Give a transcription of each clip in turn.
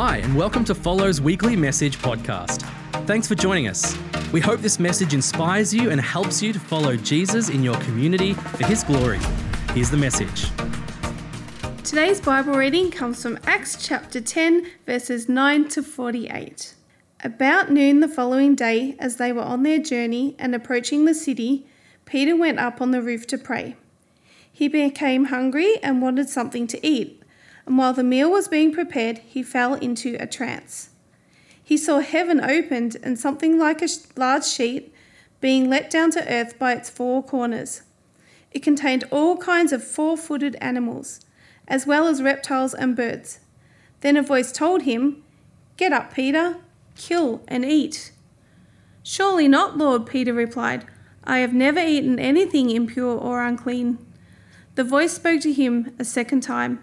Hi, and welcome to Follow's weekly message podcast. Thanks for joining us. We hope this message inspires you and helps you to follow Jesus in your community for his glory. Here's the message. Today's Bible reading comes from Acts chapter 10, verses 9 to 48. About noon the following day, as they were on their journey and approaching the city, Peter went up on the roof to pray. He became hungry and wanted something to eat and while the meal was being prepared, he fell into a trance. He saw heaven opened and something like a large sheet being let down to earth by its four corners. It contained all kinds of four footed animals, as well as reptiles and birds. Then a voice told him, Get up, Peter, kill and eat. Surely not, Lord, Peter replied. I have never eaten anything impure or unclean. The voice spoke to him a second time.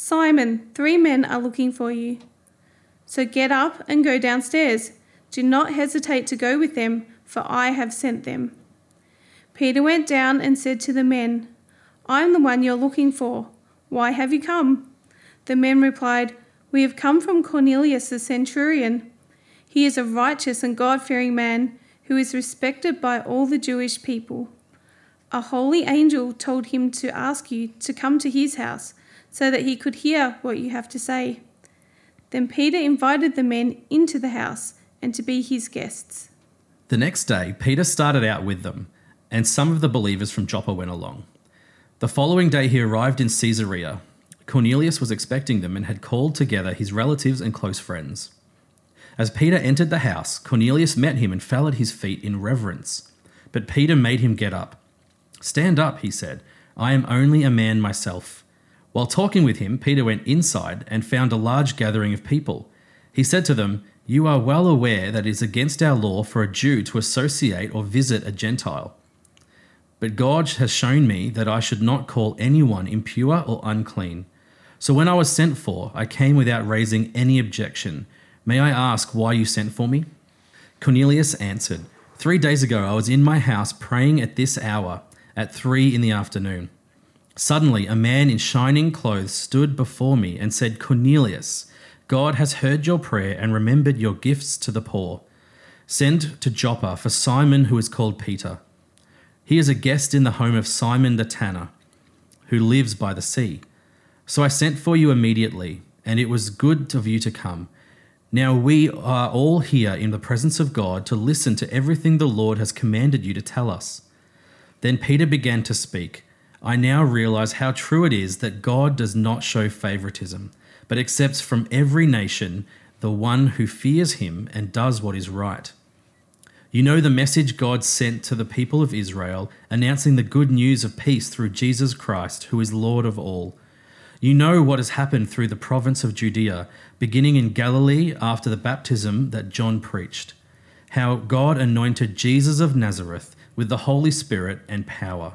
Simon, three men are looking for you. So get up and go downstairs. Do not hesitate to go with them, for I have sent them. Peter went down and said to the men, I am the one you're looking for. Why have you come? The men replied, We have come from Cornelius the centurion. He is a righteous and God fearing man who is respected by all the Jewish people. A holy angel told him to ask you to come to his house so that he could hear what you have to say. Then Peter invited the men into the house and to be his guests. The next day, Peter started out with them, and some of the believers from Joppa went along. The following day, he arrived in Caesarea. Cornelius was expecting them and had called together his relatives and close friends. As Peter entered the house, Cornelius met him and fell at his feet in reverence. But Peter made him get up. Stand up, he said. I am only a man myself. While talking with him, Peter went inside and found a large gathering of people. He said to them, You are well aware that it is against our law for a Jew to associate or visit a Gentile. But God has shown me that I should not call anyone impure or unclean. So when I was sent for, I came without raising any objection. May I ask why you sent for me? Cornelius answered, Three days ago I was in my house praying at this hour, at three in the afternoon. Suddenly, a man in shining clothes stood before me and said, Cornelius, God has heard your prayer and remembered your gifts to the poor. Send to Joppa for Simon, who is called Peter. He is a guest in the home of Simon the tanner, who lives by the sea. So I sent for you immediately, and it was good of you to come. Now we are all here in the presence of God to listen to everything the Lord has commanded you to tell us. Then Peter began to speak. I now realize how true it is that God does not show favoritism, but accepts from every nation the one who fears him and does what is right. You know the message God sent to the people of Israel, announcing the good news of peace through Jesus Christ, who is Lord of all. You know what has happened through the province of Judea, beginning in Galilee after the baptism that John preached, how God anointed Jesus of Nazareth with the Holy Spirit and power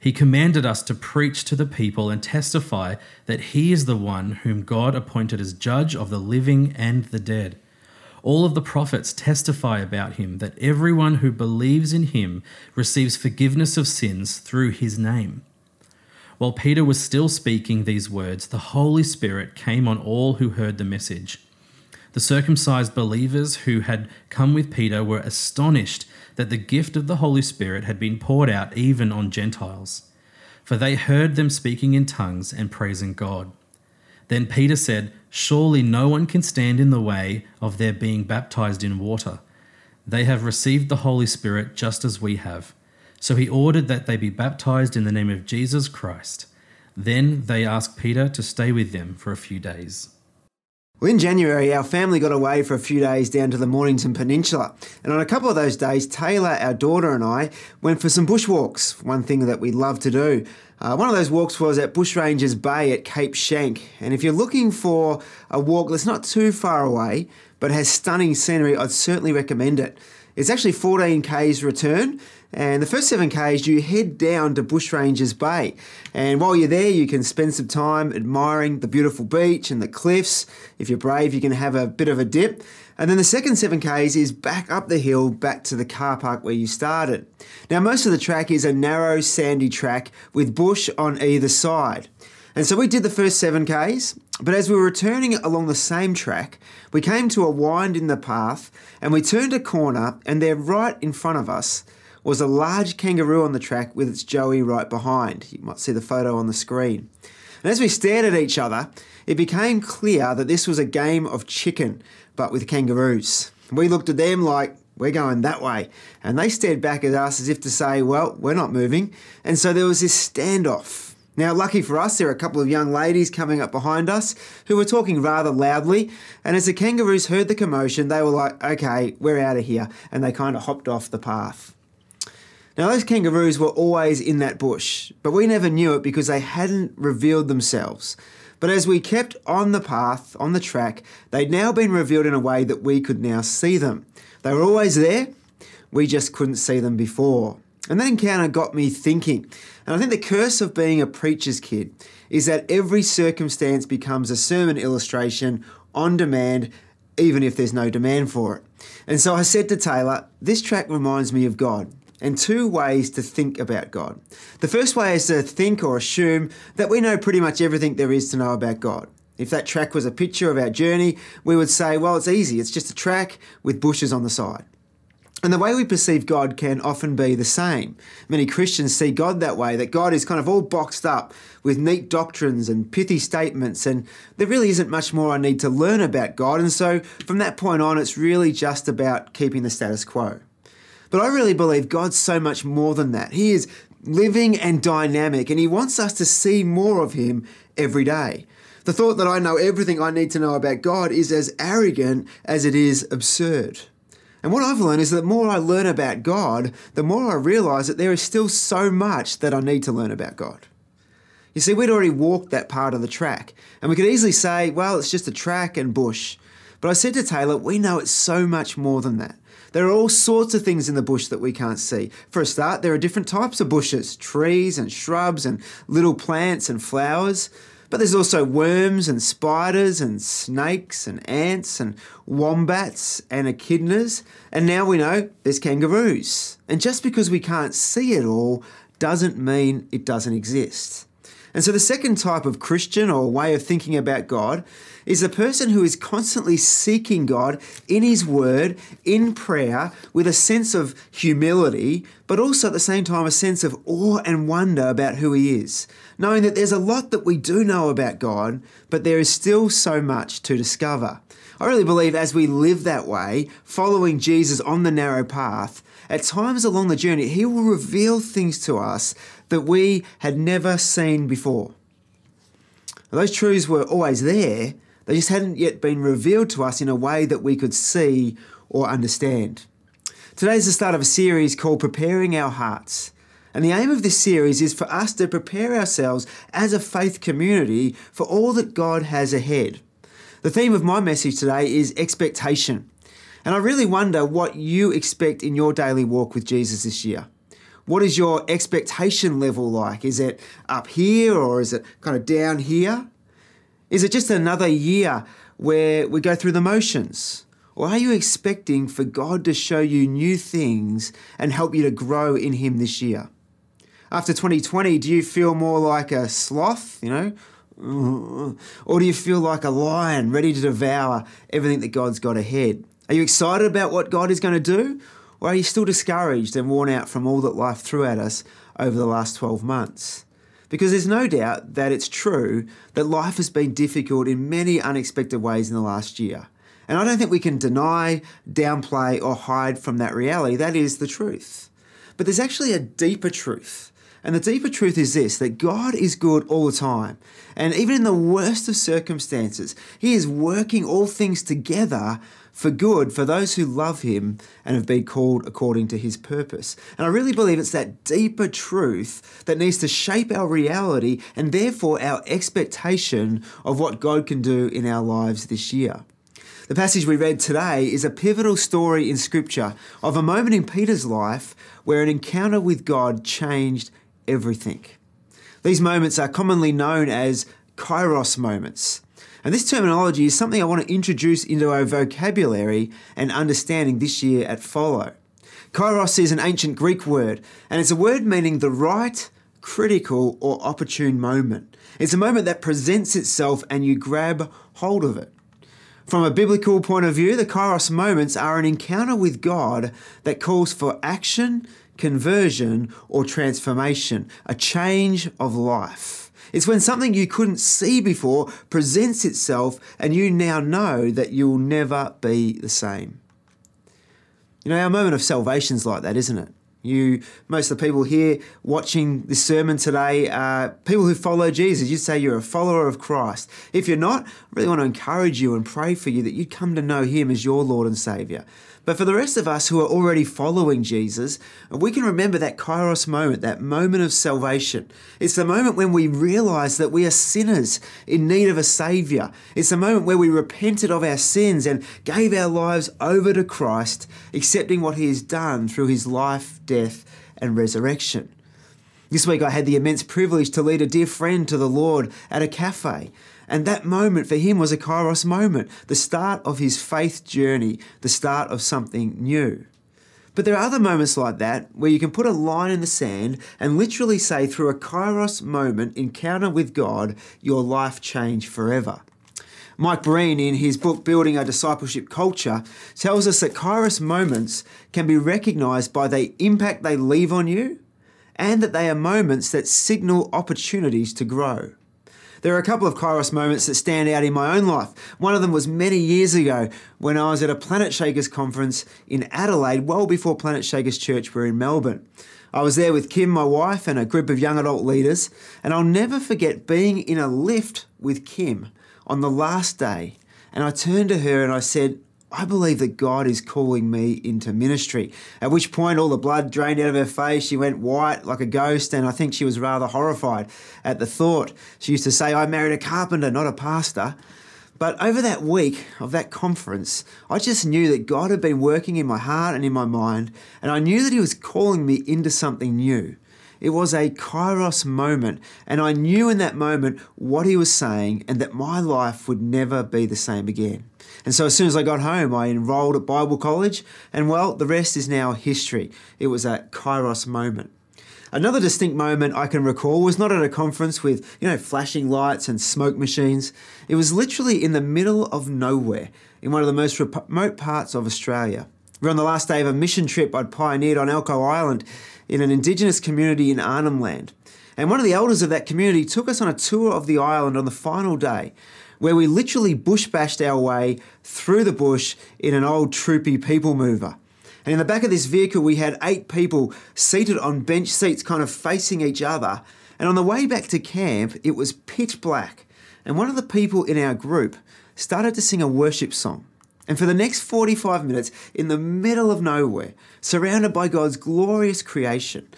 He commanded us to preach to the people and testify that he is the one whom God appointed as judge of the living and the dead. All of the prophets testify about him that everyone who believes in him receives forgiveness of sins through his name. While Peter was still speaking these words, the Holy Spirit came on all who heard the message. The circumcised believers who had come with Peter were astonished that the gift of the Holy Spirit had been poured out even on Gentiles, for they heard them speaking in tongues and praising God. Then Peter said, Surely no one can stand in the way of their being baptized in water. They have received the Holy Spirit just as we have. So he ordered that they be baptized in the name of Jesus Christ. Then they asked Peter to stay with them for a few days. Well, in January, our family got away for a few days down to the Mornington Peninsula. And on a couple of those days, Taylor, our daughter, and I went for some bushwalks, one thing that we love to do. Uh, one of those walks was at Bushrangers Bay at Cape Schanck. And if you're looking for a walk that's not too far away, but has stunning scenery, I'd certainly recommend it. It's actually 14 k's return, and the first seven k's you head down to Bushrangers Bay. And while you're there, you can spend some time admiring the beautiful beach and the cliffs. If you're brave, you can have a bit of a dip. And then the second 7Ks is back up the hill, back to the car park where you started. Now, most of the track is a narrow, sandy track with bush on either side. And so we did the first 7Ks, but as we were returning along the same track, we came to a wind in the path and we turned a corner, and there, right in front of us, was a large kangaroo on the track with its joey right behind. You might see the photo on the screen. And as we stared at each other, it became clear that this was a game of chicken, but with kangaroos. We looked at them like, we're going that way. And they stared back at us as if to say, well, we're not moving. And so there was this standoff. Now, lucky for us, there were a couple of young ladies coming up behind us who were talking rather loudly. And as the kangaroos heard the commotion, they were like, okay, we're out of here. And they kind of hopped off the path. Now, those kangaroos were always in that bush, but we never knew it because they hadn't revealed themselves. But as we kept on the path, on the track, they'd now been revealed in a way that we could now see them. They were always there, we just couldn't see them before. And that encounter got me thinking. And I think the curse of being a preacher's kid is that every circumstance becomes a sermon illustration on demand, even if there's no demand for it. And so I said to Taylor, This track reminds me of God and two ways to think about God. The first way is to think or assume that we know pretty much everything there is to know about God. If that track was a picture of our journey, we would say, well, it's easy, it's just a track with bushes on the side. And the way we perceive God can often be the same. Many Christians see God that way, that God is kind of all boxed up with neat doctrines and pithy statements, and there really isn't much more I need to learn about God. And so from that point on, it's really just about keeping the status quo. But I really believe God's so much more than that. He is living and dynamic, and He wants us to see more of Him every day. The thought that I know everything I need to know about God is as arrogant as it is absurd. And what I've learned is that the more I learn about God, the more I realize that there is still so much that I need to learn about God. You see, we'd already walked that part of the track, and we could easily say, well, it's just a track and bush. But I said to Taylor, we know it's so much more than that. There are all sorts of things in the bush that we can't see. For a start, there are different types of bushes trees and shrubs and little plants and flowers. But there's also worms and spiders and snakes and ants and wombats and echidnas. And now we know there's kangaroos. And just because we can't see it all doesn't mean it doesn't exist. And so the second type of Christian or way of thinking about God is a person who is constantly seeking God in His Word, in prayer, with a sense of humility, but also at the same time a sense of awe and wonder about who He is, knowing that there's a lot that we do know about God, but there is still so much to discover. I really believe as we live that way, following Jesus on the narrow path, at times along the journey, He will reveal things to us that we had never seen before. Those truths were always there, they just hadn't yet been revealed to us in a way that we could see or understand. Today is the start of a series called Preparing Our Hearts. And the aim of this series is for us to prepare ourselves as a faith community for all that God has ahead. The theme of my message today is expectation. And I really wonder what you expect in your daily walk with Jesus this year. What is your expectation level like? Is it up here or is it kind of down here? Is it just another year where we go through the motions? Or are you expecting for God to show you new things and help you to grow in Him this year? After 2020, do you feel more like a sloth, you know? Or do you feel like a lion ready to devour everything that God's got ahead? Are you excited about what God is going to do? Or are you still discouraged and worn out from all that life threw at us over the last 12 months? Because there's no doubt that it's true that life has been difficult in many unexpected ways in the last year. And I don't think we can deny, downplay, or hide from that reality. That is the truth. But there's actually a deeper truth. And the deeper truth is this that God is good all the time. And even in the worst of circumstances, He is working all things together for good for those who love him and have been called according to his purpose. And I really believe it's that deeper truth that needs to shape our reality and therefore our expectation of what God can do in our lives this year. The passage we read today is a pivotal story in Scripture of a moment in Peter's life where an encounter with God changed everything. These moments are commonly known as kairos moments. And this terminology is something I want to introduce into our vocabulary and understanding this year at Follow. Kairos is an ancient Greek word, and it's a word meaning the right, critical, or opportune moment. It's a moment that presents itself and you grab hold of it. From a biblical point of view, the Kairos moments are an encounter with God that calls for action, conversion, or transformation, a change of life. It's when something you couldn't see before presents itself and you now know that you'll never be the same. You know, our moment of salvation is like that, isn't it? You, most of the people here watching this sermon today are people who follow Jesus. You'd say you're a follower of Christ. If you're not, I really want to encourage you and pray for you that you'd come to know Him as your Lord and Saviour. But for the rest of us who are already following Jesus, we can remember that kairos moment, that moment of salvation. It's the moment when we realize that we are sinners in need of a Savior. It's the moment where we repented of our sins and gave our lives over to Christ, accepting what He has done through His life, death, and resurrection. This week I had the immense privilege to lead a dear friend to the Lord at a cafe. And that moment for him was a kairos moment, the start of his faith journey, the start of something new. But there are other moments like that where you can put a line in the sand and literally say, through a kairos moment, encounter with God, your life changed forever. Mike Breen, in his book Building a Discipleship Culture, tells us that kairos moments can be recognized by the impact they leave on you and that they are moments that signal opportunities to grow. There are a couple of Kairos moments that stand out in my own life. One of them was many years ago when I was at a Planet Shakers conference in Adelaide, well before Planet Shakers Church were in Melbourne. I was there with Kim, my wife, and a group of young adult leaders, and I'll never forget being in a lift with Kim on the last day. And I turned to her and I said, I believe that God is calling me into ministry. At which point, all the blood drained out of her face. She went white like a ghost, and I think she was rather horrified at the thought. She used to say, I married a carpenter, not a pastor. But over that week of that conference, I just knew that God had been working in my heart and in my mind, and I knew that He was calling me into something new. It was a kairos moment, and I knew in that moment what He was saying and that my life would never be the same again. And so as soon as I got home, I enrolled at Bible college, and well, the rest is now history. It was a kairos moment. Another distinct moment I can recall was not at a conference with, you know, flashing lights and smoke machines. It was literally in the middle of nowhere, in one of the most remote parts of Australia. We were on the last day of a mission trip I'd pioneered on Elcho Island in an Indigenous community in Arnhem Land. And one of the elders of that community took us on a tour of the island on the final day where we literally bush bashed our way through the bush in an old troopy people mover. And in the back of this vehicle, we had eight people seated on bench seats, kind of facing each other. And on the way back to camp, it was pitch black. And one of the people in our group started to sing a worship song. And for the next 45 minutes, in the middle of nowhere, surrounded by God's glorious creation,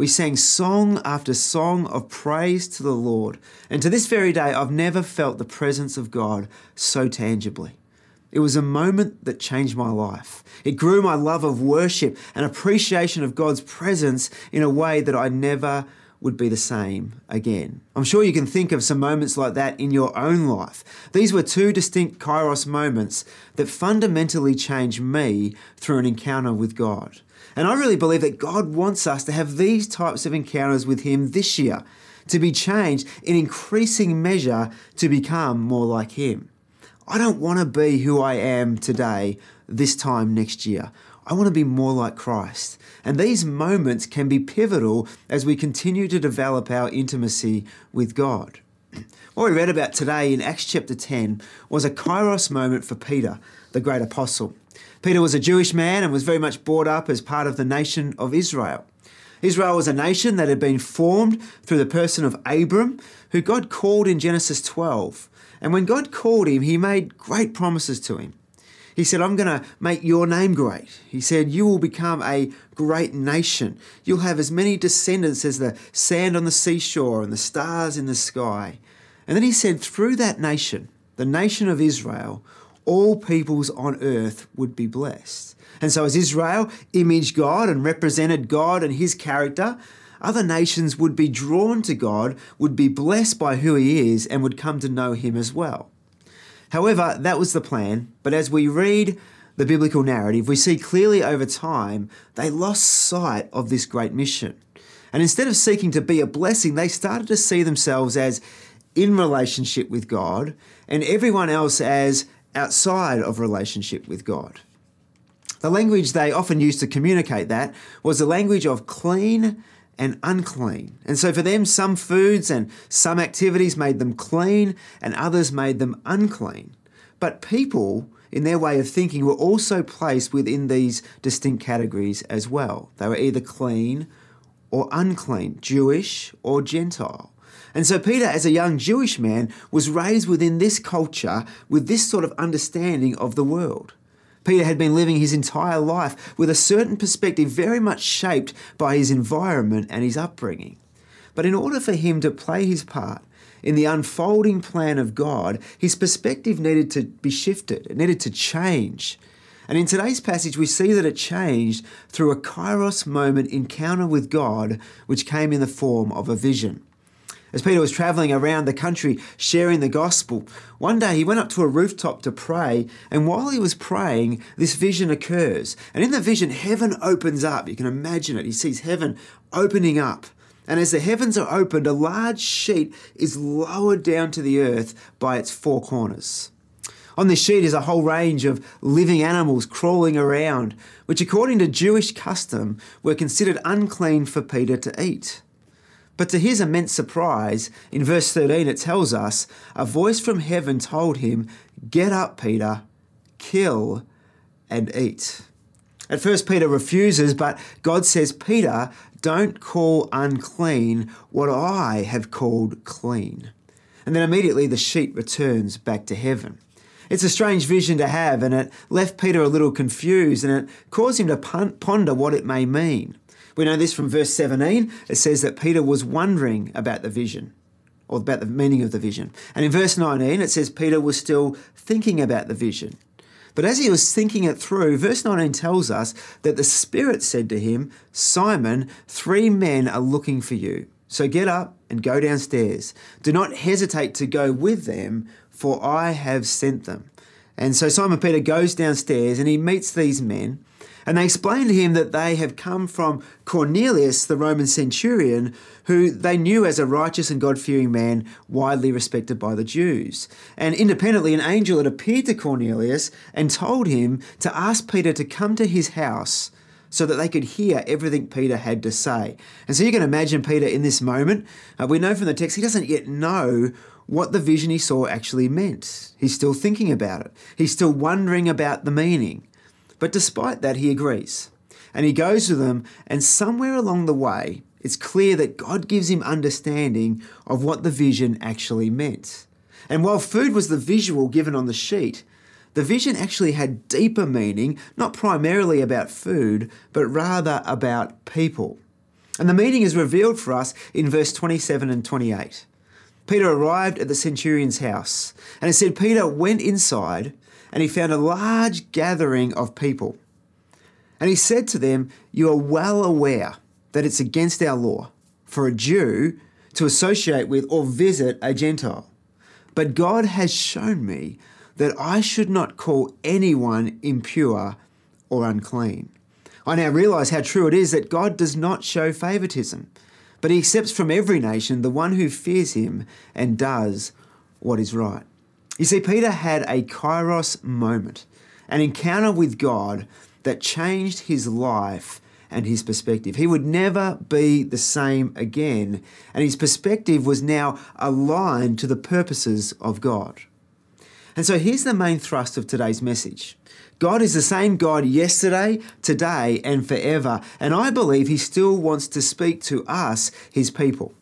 we sang song after song of praise to the Lord. And to this very day, I've never felt the presence of God so tangibly. It was a moment that changed my life. It grew my love of worship and appreciation of God's presence in a way that I never would be the same again. I'm sure you can think of some moments like that in your own life. These were two distinct kairos moments that fundamentally changed me through an encounter with God. And I really believe that God wants us to have these types of encounters with Him this year, to be changed in increasing measure to become more like Him. I don't want to be who I am today this time next year. I want to be more like Christ. And these moments can be pivotal as we continue to develop our intimacy with God. What we read about today in Acts chapter 10 was a kairos moment for Peter, the great apostle. Peter was a Jewish man and was very much brought up as part of the nation of Israel. Israel was a nation that had been formed through the person of Abram, who God called in Genesis 12. And when God called him, he made great promises to him. He said, I'm going to make your name great. He said, You will become a great nation. You'll have as many descendants as the sand on the seashore and the stars in the sky. And then he said, Through that nation, the nation of Israel, all peoples on earth would be blessed. And so, as Israel imaged God and represented God and his character, other nations would be drawn to God, would be blessed by who he is, and would come to know him as well. However, that was the plan, but as we read the biblical narrative, we see clearly over time they lost sight of this great mission. And instead of seeking to be a blessing, they started to see themselves as in relationship with God and everyone else as outside of relationship with God. The language they often used to communicate that was the language of clean and unclean. And so for them, some foods and some activities made them clean and others made them unclean. But people, in their way of thinking, were also placed within these distinct categories as well. They were either clean or unclean, Jewish or Gentile. And so Peter, as a young Jewish man, was raised within this culture with this sort of understanding of the world. Peter had been living his entire life with a certain perspective very much shaped by his environment and his upbringing. But in order for him to play his part in the unfolding plan of God, his perspective needed to be shifted, it needed to change. And in today's passage, we see that it changed through a kairos moment encounter with God, which came in the form of a vision. As Peter was traveling around the country sharing the gospel, one day he went up to a rooftop to pray, and while he was praying, this vision occurs. And in the vision, heaven opens up. You can imagine it. He sees heaven opening up. And as the heavens are opened, a large sheet is lowered down to the earth by its four corners. On this sheet is a whole range of living animals crawling around, which, according to Jewish custom, were considered unclean for Peter to eat. But to his immense surprise, in verse 13 it tells us, a voice from heaven told him, Get up, Peter, kill and eat. At first, Peter refuses, but God says, Peter, don't call unclean what I have called clean. And then immediately the sheet returns back to heaven. It's a strange vision to have, and it left Peter a little confused, and it caused him to ponder what it may mean. We know this from verse 17. It says that Peter was wondering about the vision or about the meaning of the vision. And in verse 19, it says Peter was still thinking about the vision. But as he was thinking it through, verse 19 tells us that the Spirit said to him, Simon, three men are looking for you. So get up and go downstairs. Do not hesitate to go with them, for I have sent them. And so Simon Peter goes downstairs and he meets these men. And they explain to him that they have come from Cornelius, the Roman centurion, who they knew as a righteous and God fearing man, widely respected by the Jews. And independently, an angel had appeared to Cornelius and told him to ask Peter to come to his house so that they could hear everything Peter had to say. And so you can imagine Peter in this moment. Uh, we know from the text he doesn't yet know what the vision he saw actually meant. He's still thinking about it, he's still wondering about the meaning. But despite that, he agrees. And he goes to them, and somewhere along the way, it's clear that God gives him understanding of what the vision actually meant. And while food was the visual given on the sheet, the vision actually had deeper meaning, not primarily about food, but rather about people. And the meaning is revealed for us in verse 27 and 28. Peter arrived at the centurion's house, and it said Peter went inside and he found a large gathering of people. And he said to them, You are well aware that it's against our law for a Jew to associate with or visit a Gentile. But God has shown me that I should not call anyone impure or unclean. I now realize how true it is that God does not show favoritism, but he accepts from every nation the one who fears him and does what is right. You see, Peter had a kairos moment, an encounter with God that changed his life and his perspective. He would never be the same again, and his perspective was now aligned to the purposes of God. And so here's the main thrust of today's message. God is the same God yesterday, today, and forever. And I believe He still wants to speak to us, His people.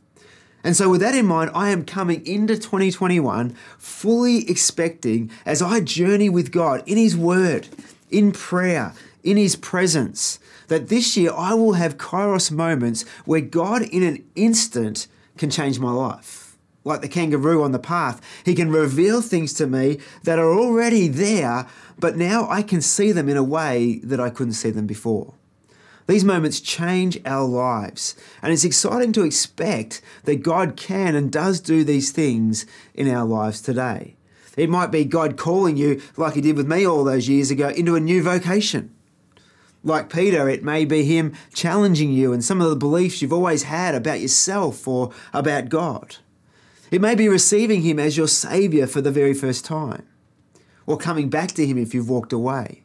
And so, with that in mind, I am coming into 2021 fully expecting as I journey with God in His Word, in prayer, in His presence, that this year I will have Kairos moments where God, in an instant, can change my life. Like the kangaroo on the path, He can reveal things to me that are already there, but now I can see them in a way that I couldn't see them before. These moments change our lives, and it's exciting to expect that God can and does do these things in our lives today. It might be God calling you, like He did with me all those years ago, into a new vocation. Like Peter, it may be Him challenging you and some of the beliefs you've always had about yourself or about God. It may be receiving Him as your Saviour for the very first time, or coming back to Him if you've walked away.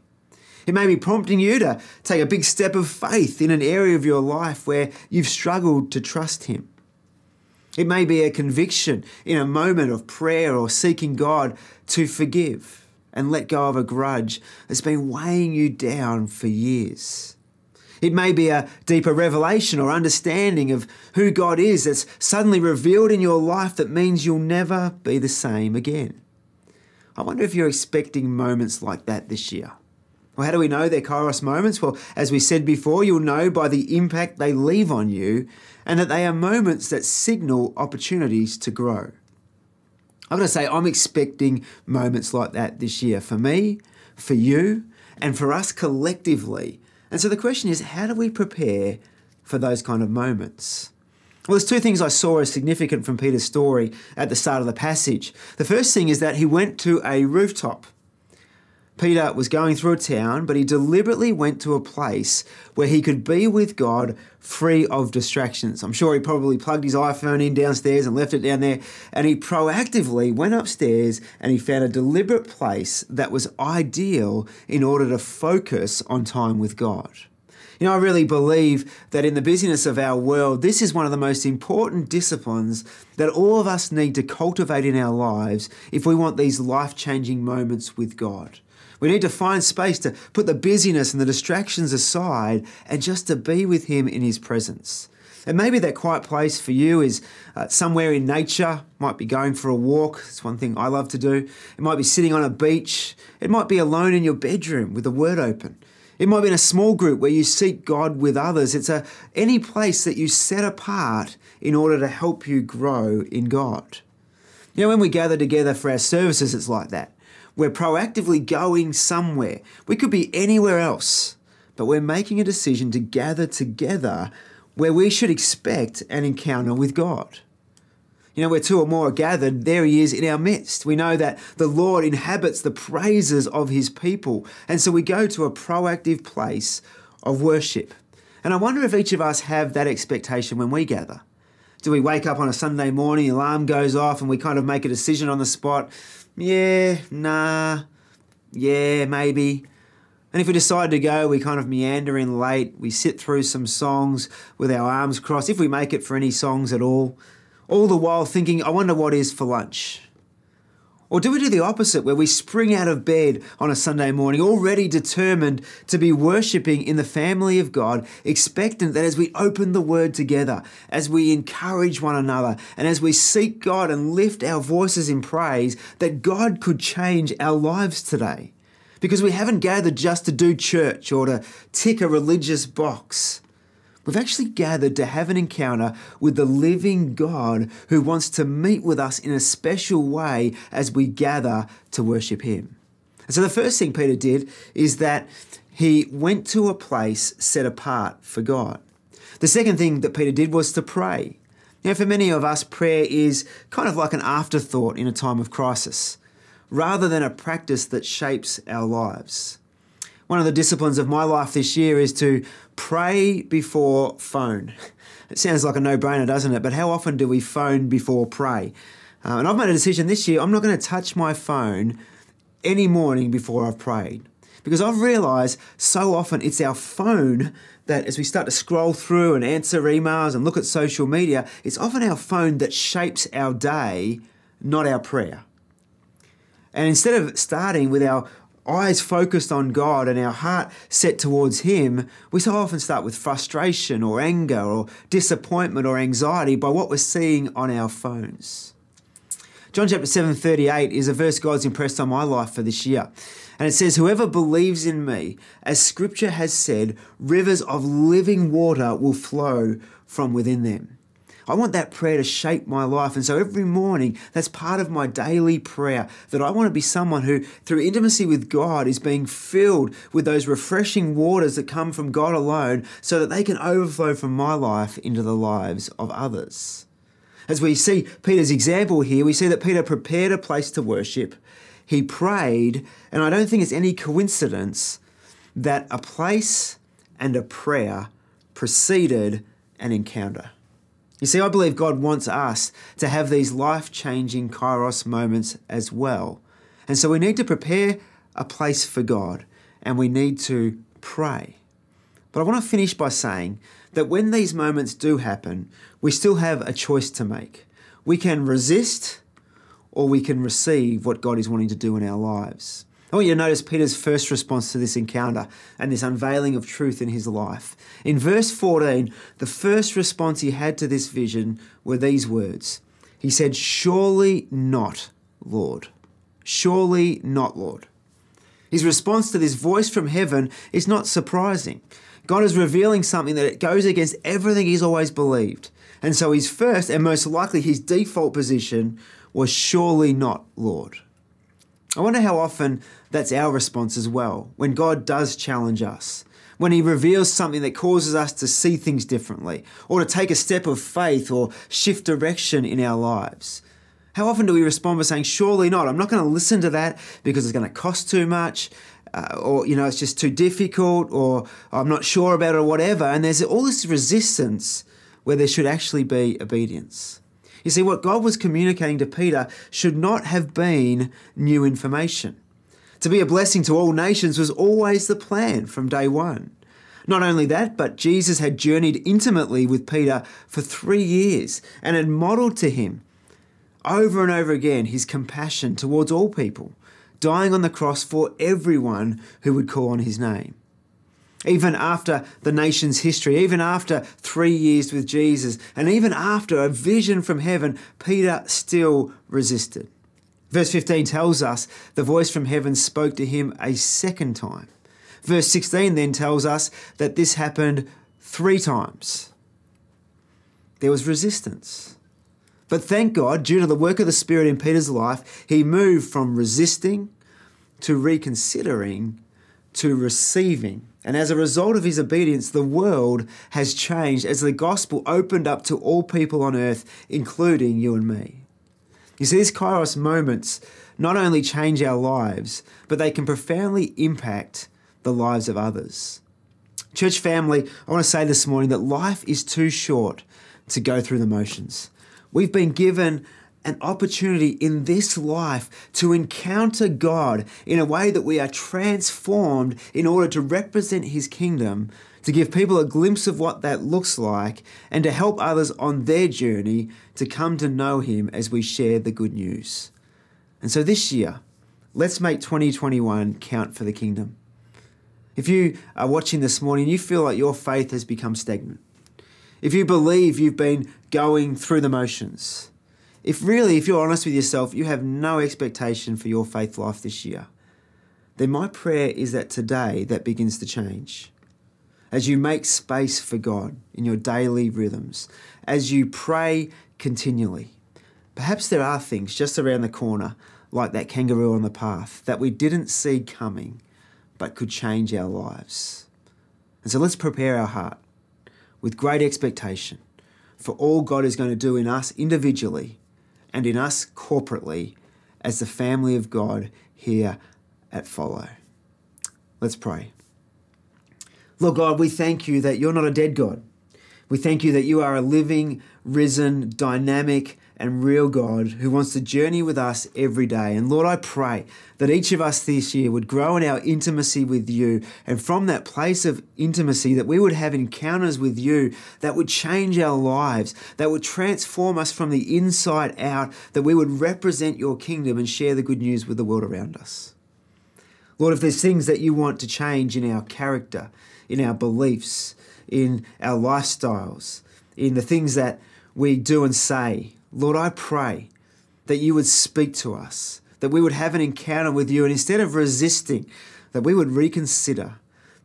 It may be prompting you to take a big step of faith in an area of your life where you've struggled to trust Him. It may be a conviction in a moment of prayer or seeking God to forgive and let go of a grudge that's been weighing you down for years. It may be a deeper revelation or understanding of who God is that's suddenly revealed in your life that means you'll never be the same again. I wonder if you're expecting moments like that this year. Well, how do we know they're Kairos moments? Well, as we said before, you'll know by the impact they leave on you and that they are moments that signal opportunities to grow. I'm going to say I'm expecting moments like that this year for me, for you, and for us collectively. And so the question is how do we prepare for those kind of moments? Well, there's two things I saw as significant from Peter's story at the start of the passage. The first thing is that he went to a rooftop. Peter was going through a town, but he deliberately went to a place where he could be with God free of distractions. I'm sure he probably plugged his iPhone in downstairs and left it down there, and he proactively went upstairs and he found a deliberate place that was ideal in order to focus on time with God. You know, I really believe that in the busyness of our world, this is one of the most important disciplines that all of us need to cultivate in our lives if we want these life changing moments with God. We need to find space to put the busyness and the distractions aside and just to be with Him in His presence. And maybe that quiet place for you is uh, somewhere in nature, might be going for a walk. It's one thing I love to do. It might be sitting on a beach. It might be alone in your bedroom with the word open. It might be in a small group where you seek God with others. It's a, any place that you set apart in order to help you grow in God. You know, when we gather together for our services, it's like that. We're proactively going somewhere. We could be anywhere else, but we're making a decision to gather together where we should expect an encounter with God. You know, where two or more are gathered, there he is in our midst. We know that the Lord inhabits the praises of his people. And so we go to a proactive place of worship. And I wonder if each of us have that expectation when we gather. Do we wake up on a Sunday morning, alarm goes off, and we kind of make a decision on the spot? yeah, nah, yeah, maybe. And if we decide to go, we kind of meander in late. We sit through some songs with our arms crossed, if we make it for any songs at all, all the while thinking, I wonder what is for lunch. Or do we do the opposite, where we spring out of bed on a Sunday morning, already determined to be worshipping in the family of God, expectant that as we open the Word together, as we encourage one another, and as we seek God and lift our voices in praise, that God could change our lives today? Because we haven't gathered just to do church or to tick a religious box. We've actually gathered to have an encounter with the living God who wants to meet with us in a special way as we gather to worship Him. And so the first thing Peter did is that he went to a place set apart for God. The second thing that Peter did was to pray. Now, for many of us, prayer is kind of like an afterthought in a time of crisis, rather than a practice that shapes our lives. One of the disciplines of my life this year is to pray before phone. It sounds like a no brainer, doesn't it? But how often do we phone before pray? Uh, and I've made a decision this year I'm not going to touch my phone any morning before I've prayed. Because I've realized so often it's our phone that as we start to scroll through and answer emails and look at social media, it's often our phone that shapes our day, not our prayer. And instead of starting with our eyes focused on God and our heart set towards Him, we so often start with frustration or anger or disappointment or anxiety by what we're seeing on our phones. John chapter 7 38 is a verse God's impressed on my life for this year. And it says, Whoever believes in me, as scripture has said, rivers of living water will flow from within them. I want that prayer to shape my life. And so every morning, that's part of my daily prayer that I want to be someone who, through intimacy with God, is being filled with those refreshing waters that come from God alone so that they can overflow from my life into the lives of others. As we see Peter's example here, we see that Peter prepared a place to worship. He prayed, and I don't think it's any coincidence that a place and a prayer preceded an encounter. You see, I believe God wants us to have these life changing kairos moments as well. And so we need to prepare a place for God and we need to pray. But I want to finish by saying that when these moments do happen, we still have a choice to make. We can resist or we can receive what God is wanting to do in our lives. I want you to notice Peter's first response to this encounter and this unveiling of truth in his life. In verse 14, the first response he had to this vision were these words He said, Surely not, Lord. Surely not, Lord. His response to this voice from heaven is not surprising. God is revealing something that goes against everything he's always believed. And so his first and most likely his default position was surely not, Lord. I wonder how often that's our response as well when God does challenge us, when He reveals something that causes us to see things differently, or to take a step of faith or shift direction in our lives. How often do we respond by saying, Surely not, I'm not going to listen to that because it's going to cost too much, uh, or, you know, it's just too difficult, or I'm not sure about it, or whatever. And there's all this resistance where there should actually be obedience. You see, what God was communicating to Peter should not have been new information. To be a blessing to all nations was always the plan from day one. Not only that, but Jesus had journeyed intimately with Peter for three years and had modeled to him over and over again his compassion towards all people, dying on the cross for everyone who would call on his name. Even after the nation's history, even after three years with Jesus, and even after a vision from heaven, Peter still resisted. Verse 15 tells us the voice from heaven spoke to him a second time. Verse 16 then tells us that this happened three times. There was resistance. But thank God, due to the work of the Spirit in Peter's life, he moved from resisting to reconsidering to receiving. And as a result of his obedience, the world has changed as the gospel opened up to all people on earth, including you and me. You see, these Kairos moments not only change our lives, but they can profoundly impact the lives of others. Church family, I want to say this morning that life is too short to go through the motions. We've been given an opportunity in this life to encounter God in a way that we are transformed in order to represent His kingdom, to give people a glimpse of what that looks like, and to help others on their journey to come to know Him as we share the good news. And so this year, let's make 2021 count for the kingdom. If you are watching this morning, you feel like your faith has become stagnant. If you believe you've been going through the motions, if really, if you're honest with yourself, you have no expectation for your faith life this year, then my prayer is that today that begins to change. As you make space for God in your daily rhythms, as you pray continually, perhaps there are things just around the corner, like that kangaroo on the path, that we didn't see coming, but could change our lives. And so let's prepare our heart with great expectation for all God is going to do in us individually and in us corporately as the family of God here at Follow. Let's pray. Lord God, we thank you that you're not a dead God. We thank you that you are a living, risen, dynamic, and real God who wants to journey with us every day. And Lord, I pray that each of us this year would grow in our intimacy with you. And from that place of intimacy, that we would have encounters with you that would change our lives, that would transform us from the inside out, that we would represent your kingdom and share the good news with the world around us. Lord, if there's things that you want to change in our character, in our beliefs, in our lifestyles, in the things that we do and say, Lord, I pray that you would speak to us, that we would have an encounter with you, and instead of resisting, that we would reconsider,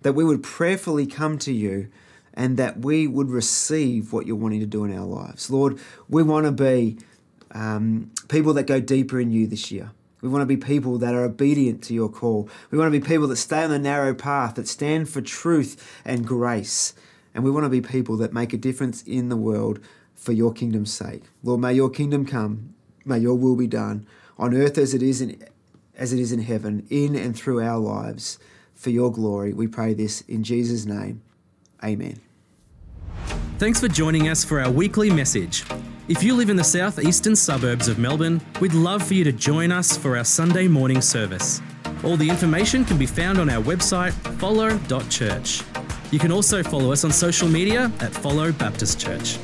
that we would prayerfully come to you, and that we would receive what you're wanting to do in our lives. Lord, we want to be um, people that go deeper in you this year. We want to be people that are obedient to your call. We want to be people that stay on the narrow path, that stand for truth and grace. And we want to be people that make a difference in the world for your kingdom's sake. Lord, may your kingdom come, may your will be done on earth as it is in, as it is in heaven, in and through our lives for your glory. We pray this in Jesus' name. Amen. Thanks for joining us for our weekly message. If you live in the southeastern suburbs of Melbourne, we'd love for you to join us for our Sunday morning service. All the information can be found on our website, follow.church. You can also follow us on social media at Follow Baptist Church.